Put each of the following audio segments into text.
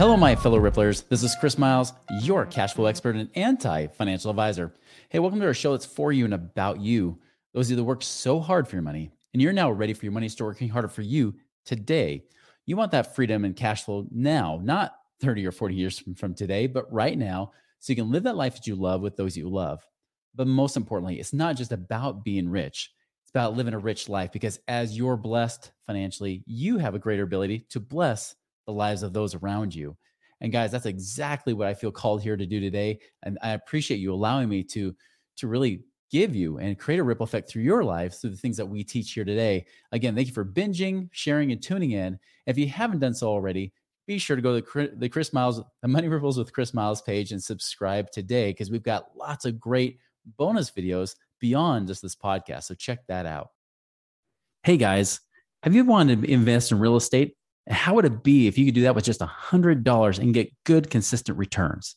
Hello, my fellow Ripplers. This is Chris Miles, your cash flow expert and anti financial advisor. Hey, welcome to our show that's for you and about you. Those of you that work so hard for your money, and you're now ready for your money to start working harder for you today. You want that freedom and cash flow now, not 30 or 40 years from, from today, but right now, so you can live that life that you love with those you love. But most importantly, it's not just about being rich. It's about living a rich life because as you're blessed financially, you have a greater ability to bless the lives of those around you. And guys, that's exactly what I feel called here to do today. And I appreciate you allowing me to to really give you and create a ripple effect through your lives through the things that we teach here today. Again, thank you for binging, sharing, and tuning in. If you haven't done so already, be sure to go to the Chris Miles, the Money Ripples with Chris Miles page and subscribe today because we've got lots of great bonus videos beyond just this podcast. So check that out. Hey guys, have you wanted to invest in real estate? How would it be if you could do that with just $100 and get good, consistent returns?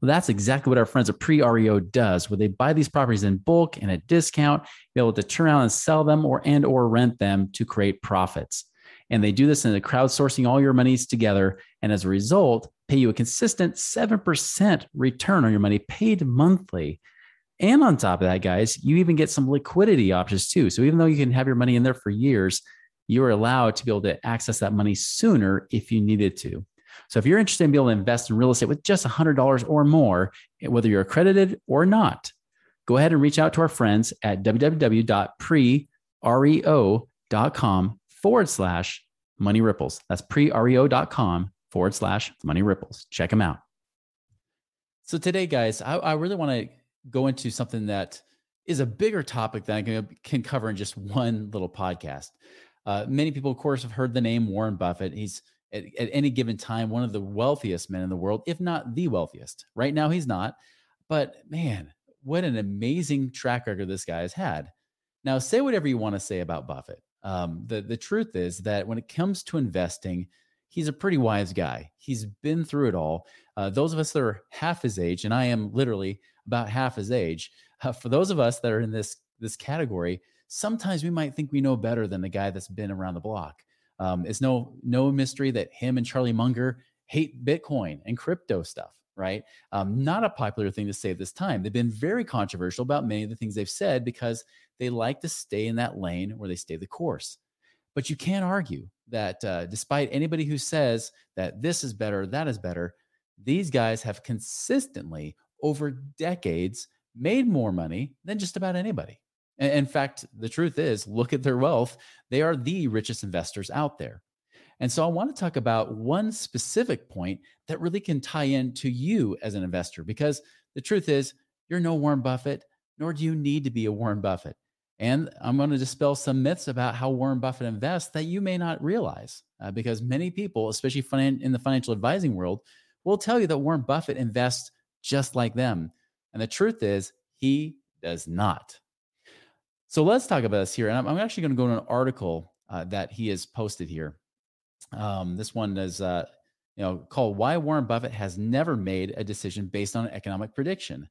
Well, that's exactly what our friends at PreREO does, where they buy these properties in bulk and at discount, be able to turn around and sell them or and or rent them to create profits. And they do this in the crowdsourcing all your monies together, and as a result, pay you a consistent 7% return on your money paid monthly. And on top of that, guys, you even get some liquidity options too. So even though you can have your money in there for years, you are allowed to be able to access that money sooner if you needed to. So if you're interested in being able to invest in real estate with just $100 or more, whether you're accredited or not, go ahead and reach out to our friends at www.prereo.com forward slash money ripples. That's prereo.com forward slash money ripples. Check them out. So today, guys, I, I really want to go into something that is a bigger topic that I can cover in just one little podcast. Uh, many people, of course, have heard the name Warren Buffett. He's at, at, any given time one of the wealthiest men in the world, if not the wealthiest. Right now, he's not. But man, what an amazing track record this guy has had. Now, say whatever you want to say about Buffett. Um, the, the truth is that when it comes to investing, he's a pretty wise guy. He's been through it all. Uh, those of us that are half his age, and I am literally about half his age, uh, for those of us that are in this this category, sometimes we might think we know better than the guy that's been around the block. Um, it's no no mystery that him and Charlie Munger hate Bitcoin and crypto stuff, right? Um, not a popular thing to say at this time. They've been very controversial about many of the things they've said because they like to stay in that lane where they stay the course. But you can't argue that uh, despite anybody who says that this is better, that is better, these guys have consistently over decades made more money than just about anybody. In fact, the truth is, look at their wealth. They are the richest investors out there. And so I want to talk about one specific point that really can tie into you as an investor because the truth is, you're no Warren Buffett, nor do you need to be a Warren Buffett. And I'm going to dispel some myths about how Warren Buffett invests that you may not realize, uh, because many people, especially in the financial advising world, will tell you that Warren Buffett invests just like them. And the truth is, he does not. So let's talk about this here. And I'm, I'm actually going to go to an article uh, that he has posted here. Um, this one is, uh, you know, called "Why Warren Buffett Has Never Made a Decision Based on an Economic Prediction."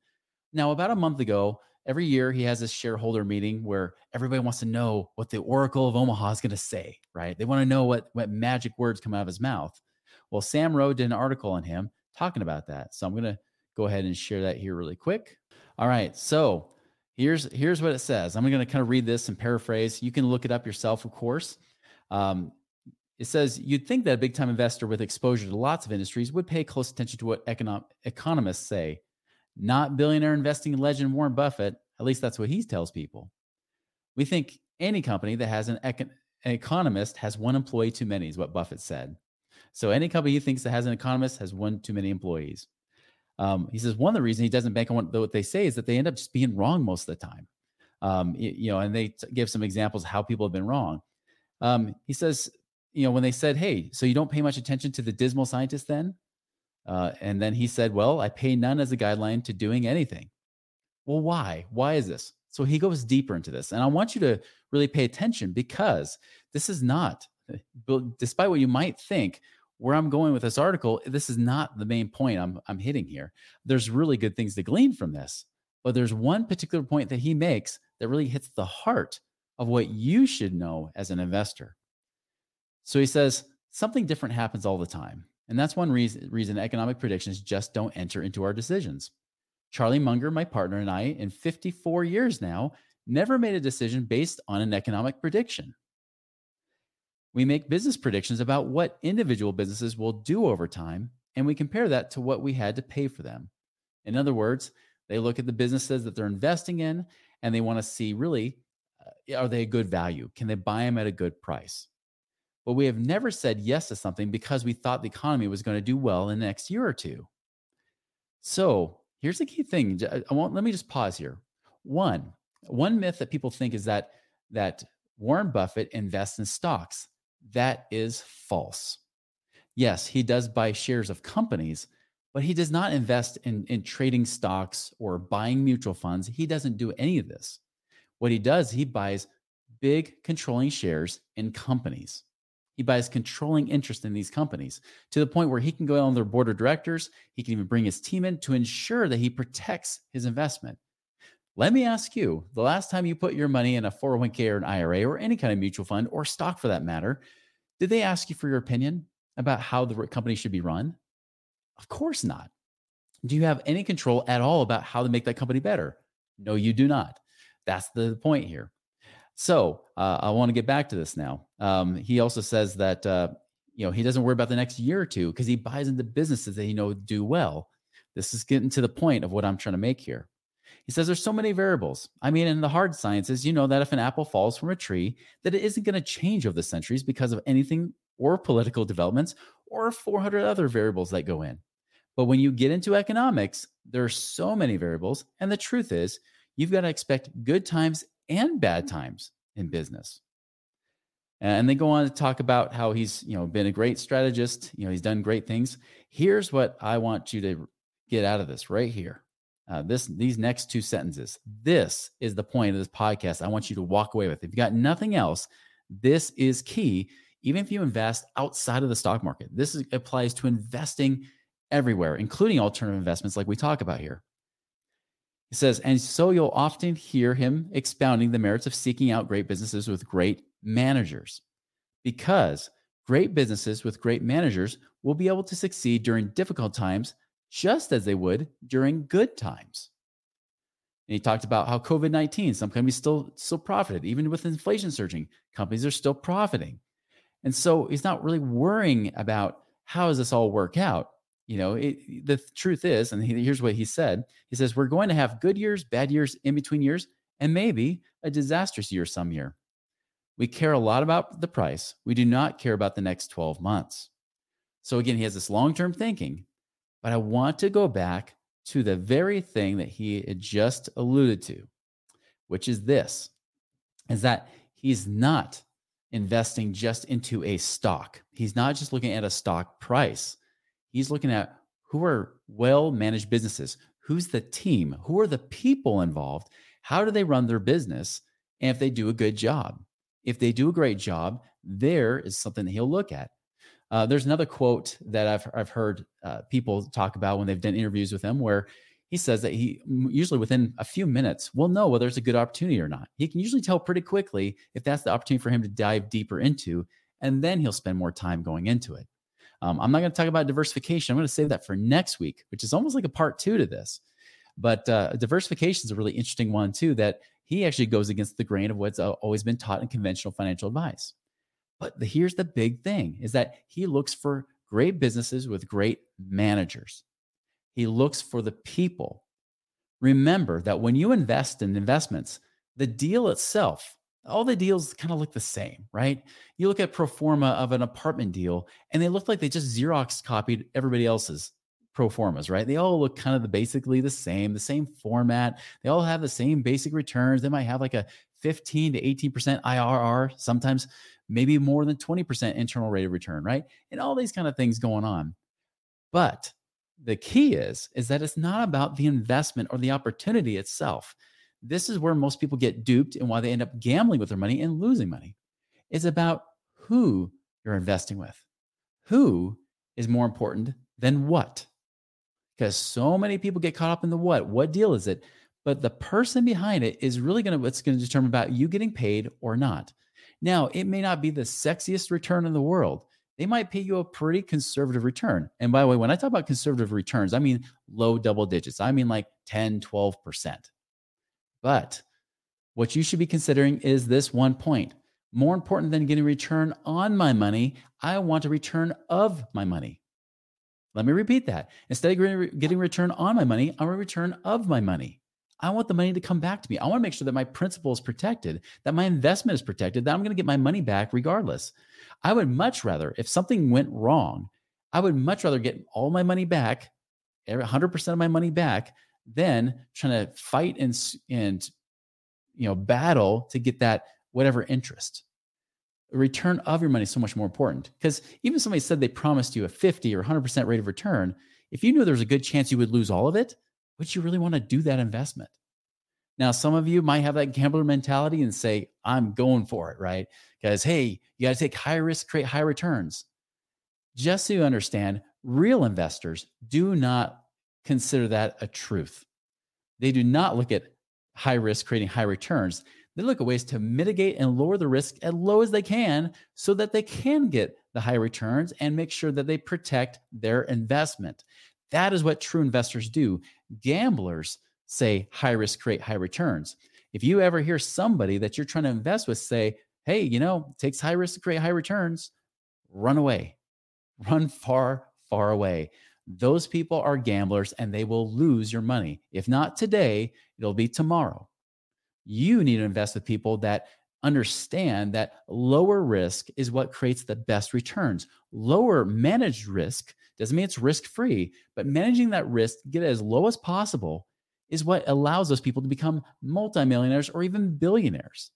Now, about a month ago, every year he has this shareholder meeting where everybody wants to know what the Oracle of Omaha is going to say. Right? They want to know what what magic words come out of his mouth. Well, Sam Ro did an article on him talking about that. So I'm going to go ahead and share that here really quick. All right. So Here's here's what it says. I'm going to kind of read this and paraphrase. You can look it up yourself, of course. Um, it says you'd think that a big time investor with exposure to lots of industries would pay close attention to what econom- economists say. Not billionaire investing legend Warren Buffett. At least that's what he tells people. We think any company that has an, econ- an economist has one employee too many, is what Buffett said. So any company he thinks that has an economist has one too many employees. Um, he says one of the reasons he doesn't bank on what, they say is that they end up just being wrong most of the time. Um, you know, and they t- give some examples of how people have been wrong. Um, he says, you know, when they said, "Hey, so you don't pay much attention to the dismal scientist," then Uh, and then he said, Well, I pay none as a guideline to doing anything. Well, why? Why is this? So he goes deeper into this. And I want you to really pay attention because this is not, despite what you might think, where I'm going with this article, this is not the main point I'm, I'm hitting here. There's really good things to glean from this. But there's one particular point that he makes that really hits the heart of what you should know as an investor. So he says, something different happens all the time. And that's one reason, reason economic predictions just don't enter into our decisions. Charlie Munger, my partner, and I, in 54 years now, never made a decision based on an economic prediction. We make business predictions about what individual businesses will do over time, and we compare that to what we had to pay for them. In other words, they look at the businesses that they're investing in and they want to see really uh, are they a good value? Can they buy them at a good price? But we have never said yes to something because we thought the economy was going to do well in the next year or two. So here's the key thing. I want, let me just pause here. One, one myth that people think is that that Warren Buffett invests in stocks. That is false. Yes, he does buy shares of companies, but he does not invest in, in trading stocks or buying mutual funds. He doesn't do any of this. What he does, he buys big controlling shares in companies. He buys controlling interest in these companies to the point where he can go on their board of directors. He can even bring his team in to ensure that he protects his investment. Let me ask you the last time you put your money in a 401k or an IRA or any kind of mutual fund or stock for that matter, did they ask you for your opinion about how the company should be run? Of course not. Do you have any control at all about how to make that company better? No, you do not. That's the point here. So uh, I want to get back to this now. Um, he also says that uh, you know he doesn't worry about the next year or two because he buys into businesses that he know do well. This is getting to the point of what I'm trying to make here. He says there's so many variables. I mean, in the hard sciences, you know that if an apple falls from a tree, that it isn't going to change over the centuries because of anything or political developments or 400 other variables that go in. But when you get into economics, there are so many variables, and the truth is, you've got to expect good times and bad times in business. And they go on to talk about how he's, you know, been a great strategist. You know, he's done great things. Here's what I want you to get out of this right here. Uh, this these next two sentences. This is the point of this podcast. I want you to walk away with. If you got nothing else, this is key. Even if you invest outside of the stock market, this is, applies to investing everywhere, including alternative investments, like we talk about here. He says, and so you'll often hear him expounding the merits of seeking out great businesses with great managers. Because great businesses with great managers will be able to succeed during difficult times just as they would during good times. And he talked about how COVID 19, some companies still, still profited. Even with inflation surging, companies are still profiting. And so he's not really worrying about how does this all work out you know it, the truth is and here's what he said he says we're going to have good years bad years in between years and maybe a disastrous year some year we care a lot about the price we do not care about the next 12 months so again he has this long-term thinking but i want to go back to the very thing that he had just alluded to which is this is that he's not investing just into a stock. He's not just looking at a stock price. He's looking at who are well managed businesses, who's the team, who are the people involved, how do they run their business, and if they do a good job. If they do a great job, there is something that he'll look at. Uh, there's another quote that I've I've heard uh, people talk about when they've done interviews with him, where he says that he usually within a few minutes will know whether it's a good opportunity or not. He can usually tell pretty quickly if that's the opportunity for him to dive deeper into, and then he'll spend more time going into it. Um, I'm not going to talk about diversification. I'm going to save that for next week, which is almost like a part two to this. But uh, diversification is a really interesting one too. That he actually goes against the grain of what's always been taught in conventional financial advice. But the, here's the big thing: is that he looks for great businesses with great managers. He looks for the people. Remember that when you invest in investments, the deal itself all the deals kind of look the same, right? You look at pro forma of an apartment deal, and they look like they just Xerox copied everybody else's pro formas, right? They all look kind of the, basically the same, the same format. They all have the same basic returns. They might have like a 15 to 18% IRR, sometimes maybe more than 20% internal rate of return, right? And all these kind of things going on. But the key is is that it's not about the investment or the opportunity itself. This is where most people get duped and why they end up gambling with their money and losing money. It's about who you're investing with. Who is more important than what? Because so many people get caught up in the what. What deal is it? But the person behind it is really going to what's going to determine about you getting paid or not. Now, it may not be the sexiest return in the world. They might pay you a pretty conservative return. And by the way, when I talk about conservative returns, I mean low double digits. I mean like 10, 12%. But what you should be considering is this one point. More important than getting return on my money, I want a return of my money. Let me repeat that. Instead of getting return on my money, I want a return of my money. I want the money to come back to me. I want to make sure that my principal is protected, that my investment is protected, that I'm going to get my money back regardless. I would much rather, if something went wrong, I would much rather get all my money back, 100% of my money back, than trying to fight and, and you know, battle to get that whatever interest. The return of your money is so much more important because even somebody said they promised you a 50 or 100% rate of return, if you knew there was a good chance you would lose all of it, would you really want to do that investment? Now, some of you might have that gambler mentality and say, I'm going for it, right? Because, hey, you got to take high risk, create high returns. Just so you understand, real investors do not consider that a truth. They do not look at high risk, creating high returns. They look at ways to mitigate and lower the risk as low as they can so that they can get the high returns and make sure that they protect their investment. That is what true investors do. Gamblers say high risk create high returns. If you ever hear somebody that you're trying to invest with say, hey, you know, takes high risk to create high returns, run away, run far, far away. Those people are gamblers and they will lose your money. If not today, it'll be tomorrow. You need to invest with people that understand that lower risk is what creates the best returns. Lower managed risk doesn't mean it's risk free, but managing that risk, get it as low as possible, is what allows those people to become multimillionaires or even billionaires.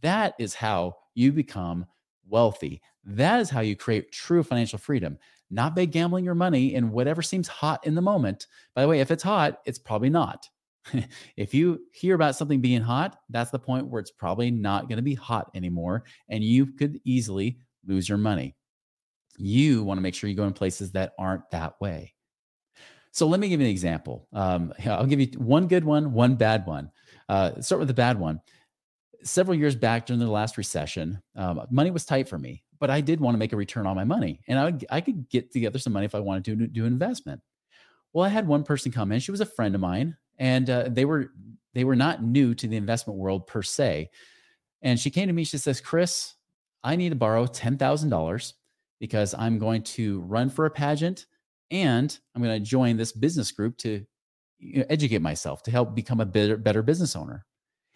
That is how you become wealthy. That is how you create true financial freedom, not by gambling your money in whatever seems hot in the moment. By the way, if it's hot, it's probably not. if you hear about something being hot, that's the point where it's probably not going to be hot anymore. And you could easily lose your money. You want to make sure you go in places that aren't that way. So let me give you an example. Um, I'll give you one good one, one bad one. Uh, start with the bad one. Several years back during the last recession, um, money was tight for me, but I did want to make a return on my money, and I, I could get together some money if I wanted to do an investment. Well, I had one person come in. She was a friend of mine, and uh, they were they were not new to the investment world per se. And she came to me. She says, "Chris, I need to borrow ten thousand dollars because I'm going to run for a pageant and I'm going to join this business group to you know, educate myself to help become a better, better business owner.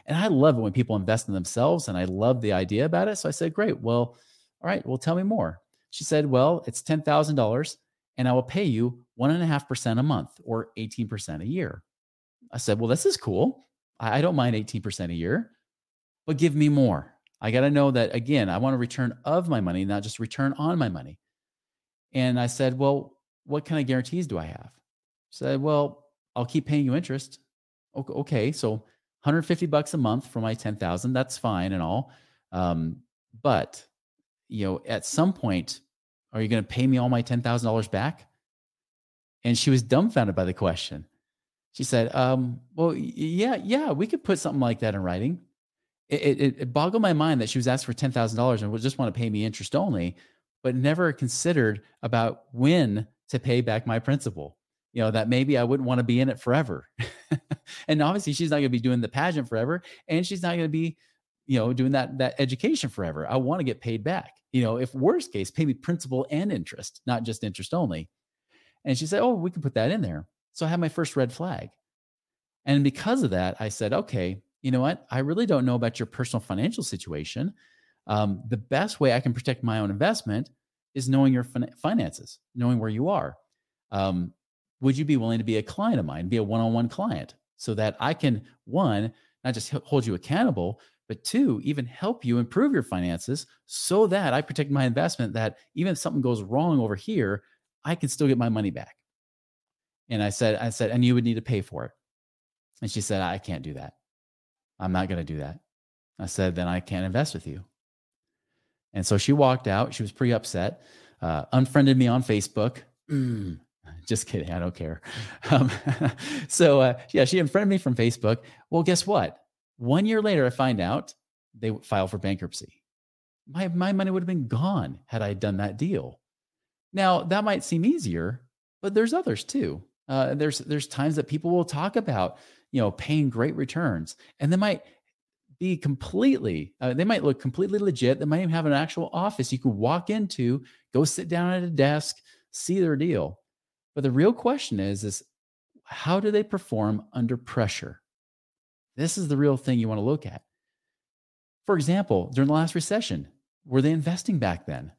And I love it when people invest in themselves and I love the idea about it. So I said, Great. Well, all right, well, tell me more. She said, Well, it's $10,000 and I will pay you one and a half percent a month or 18% a year. I said, Well, this is cool. I don't mind 18% a year, but give me more. I got to know that again, I want a return of my money, not just return on my money. And I said, Well, what kind of guarantees do I have? She said, Well, I'll keep paying you interest. Okay, so 150 bucks a month for my 10,000, that's fine and all. Um, but you know, at some point, are you going to pay me all my $10,000 back? And she was dumbfounded by the question. She said, um, well, yeah, yeah, we could put something like that in writing it, it, it boggled my mind that she was asking for ten thousand dollars and would just want to pay me interest only, but never considered about when to pay back my principal. You know that maybe I wouldn't want to be in it forever, and obviously she's not going to be doing the pageant forever, and she's not going to be, you know, doing that that education forever. I want to get paid back. You know, if worst case, pay me principal and interest, not just interest only. And she said, "Oh, we can put that in there." So I had my first red flag, and because of that, I said, "Okay, you know what? I really don't know about your personal financial situation. Um, the best way I can protect my own investment is knowing your fin- finances, knowing where you are. Um, would you be willing to be a client of mine, be a one on one client, so that I can, one, not just hold you accountable, but two, even help you improve your finances so that I protect my investment, that even if something goes wrong over here, I can still get my money back. And I said, I said, and you would need to pay for it. And she said, I can't do that. I'm not going to do that. I said, then I can't invest with you. And so she walked out. She was pretty upset, uh, unfriended me on Facebook. Mm, just kidding. I don't care. Um, so, uh, yeah, she unfriended me from Facebook. Well, guess what? One year later, I find out they filed for bankruptcy. My, my money would have been gone had I done that deal. Now, that might seem easier, but there's others too. Uh, there's there's times that people will talk about you know paying great returns, and they might be completely uh, they might look completely legit. They might even have an actual office you could walk into, go sit down at a desk, see their deal. But the real question is is how do they perform under pressure? This is the real thing you want to look at. For example, during the last recession, were they investing back then?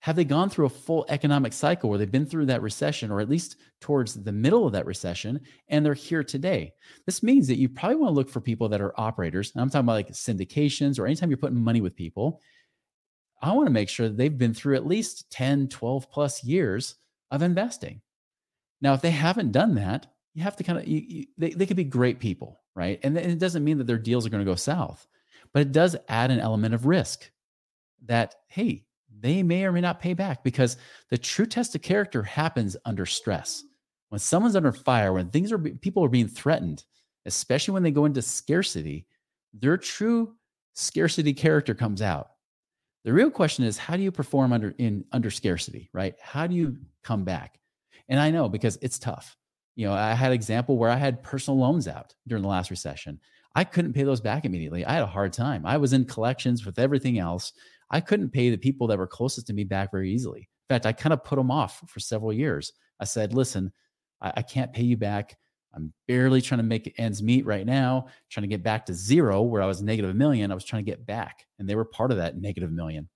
Have they gone through a full economic cycle where they've been through that recession, or at least towards the middle of that recession, and they're here today? This means that you probably want to look for people that are operators. And I'm talking about like syndications or anytime you're putting money with people. I want to make sure that they've been through at least 10, 12 plus years of investing. Now, if they haven't done that, you have to kind of, you, you, they, they could be great people, right? And it doesn't mean that their deals are going to go south, but it does add an element of risk that, hey, they may or may not pay back because the true test of character happens under stress. When someone's under fire, when things are people are being threatened, especially when they go into scarcity, their true scarcity character comes out. The real question is how do you perform under in under scarcity, right? How do you come back? And I know because it's tough. You know, I had an example where I had personal loans out during the last recession. I couldn't pay those back immediately. I had a hard time. I was in collections with everything else. I couldn't pay the people that were closest to me back very easily. In fact, I kind of put them off for several years. I said, listen, I, I can't pay you back. I'm barely trying to make ends meet right now, trying to get back to zero where I was negative a million. I was trying to get back, and they were part of that negative million.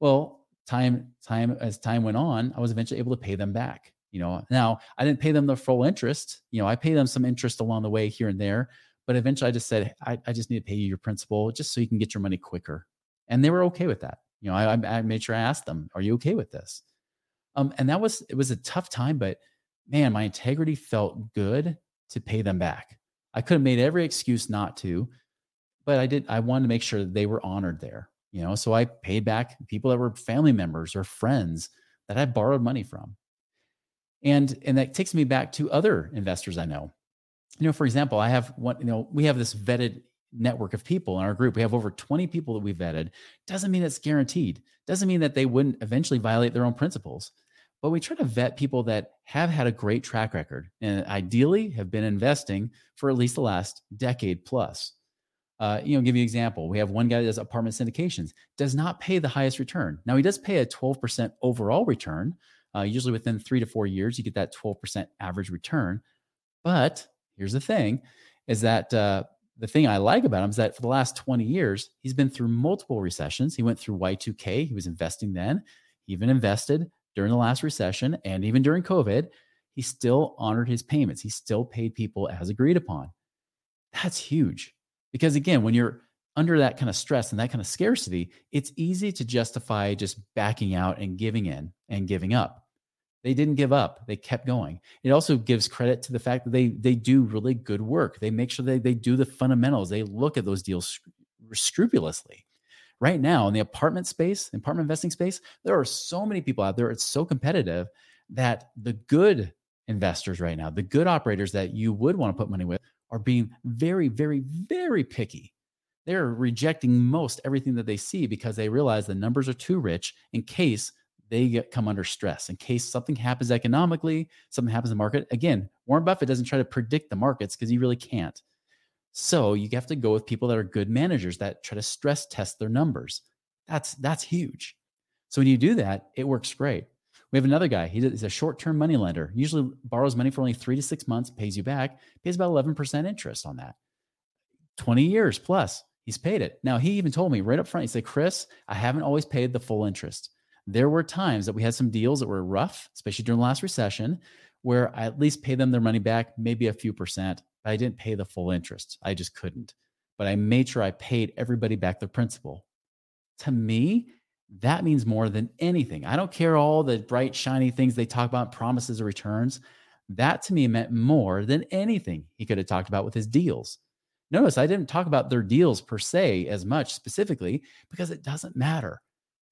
Well, time, time as time went on, I was eventually able to pay them back. You know, now I didn't pay them the full interest. You know, I pay them some interest along the way here and there, but eventually I just said, I, I just need to pay you your principal just so you can get your money quicker and they were okay with that. You know, I, I made sure I asked them, "Are you okay with this?" Um, and that was it was a tough time, but man, my integrity felt good to pay them back. I could have made every excuse not to, but I did. I wanted to make sure that they were honored there. You know, so I paid back people that were family members or friends that I borrowed money from. And and that takes me back to other investors I know. You know, for example, I have one. You know, we have this vetted network of people in our group. We have over 20 people that we've vetted. Doesn't mean it's guaranteed. Doesn't mean that they wouldn't eventually violate their own principles. But we try to vet people that have had a great track record and ideally have been investing for at least the last decade plus. Uh, you know, give you an example. We have one guy that does apartment syndications, does not pay the highest return. Now he does pay a 12% overall return. Uh, usually within three to four years, you get that 12% average return. But here's the thing: is that uh, the thing I like about him is that for the last 20 years, he's been through multiple recessions. He went through Y2K, he was investing then, he even invested during the last recession and even during COVID. He still honored his payments, he still paid people as agreed upon. That's huge. Because again, when you're under that kind of stress and that kind of scarcity, it's easy to justify just backing out and giving in and giving up. They didn't give up. They kept going. It also gives credit to the fact that they they do really good work. They make sure they, they do the fundamentals. They look at those deals scrupulously. Right now, in the apartment space, apartment investing space, there are so many people out there. It's so competitive that the good investors right now, the good operators that you would want to put money with, are being very, very, very picky. They're rejecting most everything that they see because they realize the numbers are too rich in case they get come under stress in case something happens economically, something happens in the market. Again, Warren Buffett doesn't try to predict the markets because he really can't. So you have to go with people that are good managers that try to stress test their numbers. That's that's huge. So when you do that, it works great. We have another guy. He's a short-term money lender. Usually borrows money for only three to six months, pays you back, pays about 11% interest on that. 20 years plus, he's paid it. Now he even told me right up front, he said, Chris, I haven't always paid the full interest there were times that we had some deals that were rough, especially during the last recession, where I at least pay them their money back, maybe a few percent. But I didn't pay the full interest. I just couldn't. But I made sure I paid everybody back their principal. To me, that means more than anything. I don't care all the bright, shiny things they talk about, promises or returns. That to me meant more than anything he could have talked about with his deals. Notice I didn't talk about their deals per se as much specifically because it doesn't matter.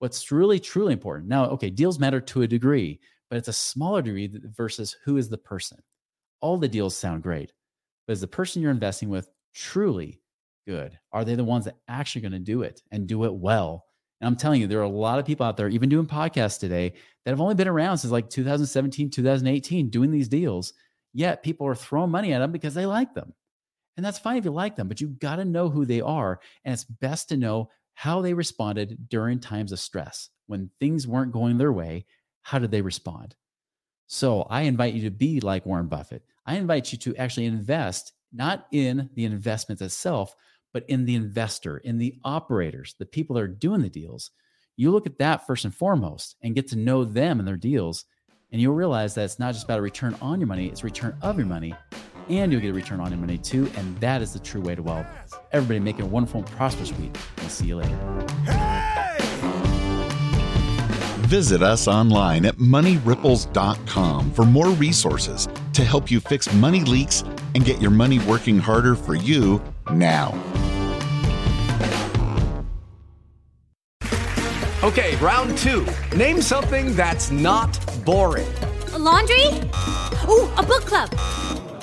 What's really, truly important now, okay, deals matter to a degree, but it's a smaller degree versus who is the person. All the deals sound great, but is the person you're investing with truly good? Are they the ones that actually going to do it and do it well? And I'm telling you, there are a lot of people out there, even doing podcasts today, that have only been around since like 2017, 2018, doing these deals. Yet people are throwing money at them because they like them. And that's fine if you like them, but you got to know who they are. And it's best to know how they responded during times of stress. When things weren't going their way, how did they respond? So I invite you to be like Warren Buffett. I invite you to actually invest not in the investment itself, but in the investor, in the operators, the people that are doing the deals. You look at that first and foremost and get to know them and their deals. And you'll realize that it's not just about a return on your money, it's a return of your money. And you'll get a return on your money too. And that is the true way to wealth. Everybody make a wonderful and prosperous week. We'll see you later. Visit us online at moneyripples.com for more resources to help you fix money leaks and get your money working harder for you now. Okay, round two. Name something that's not boring. A laundry? Ooh, a book club.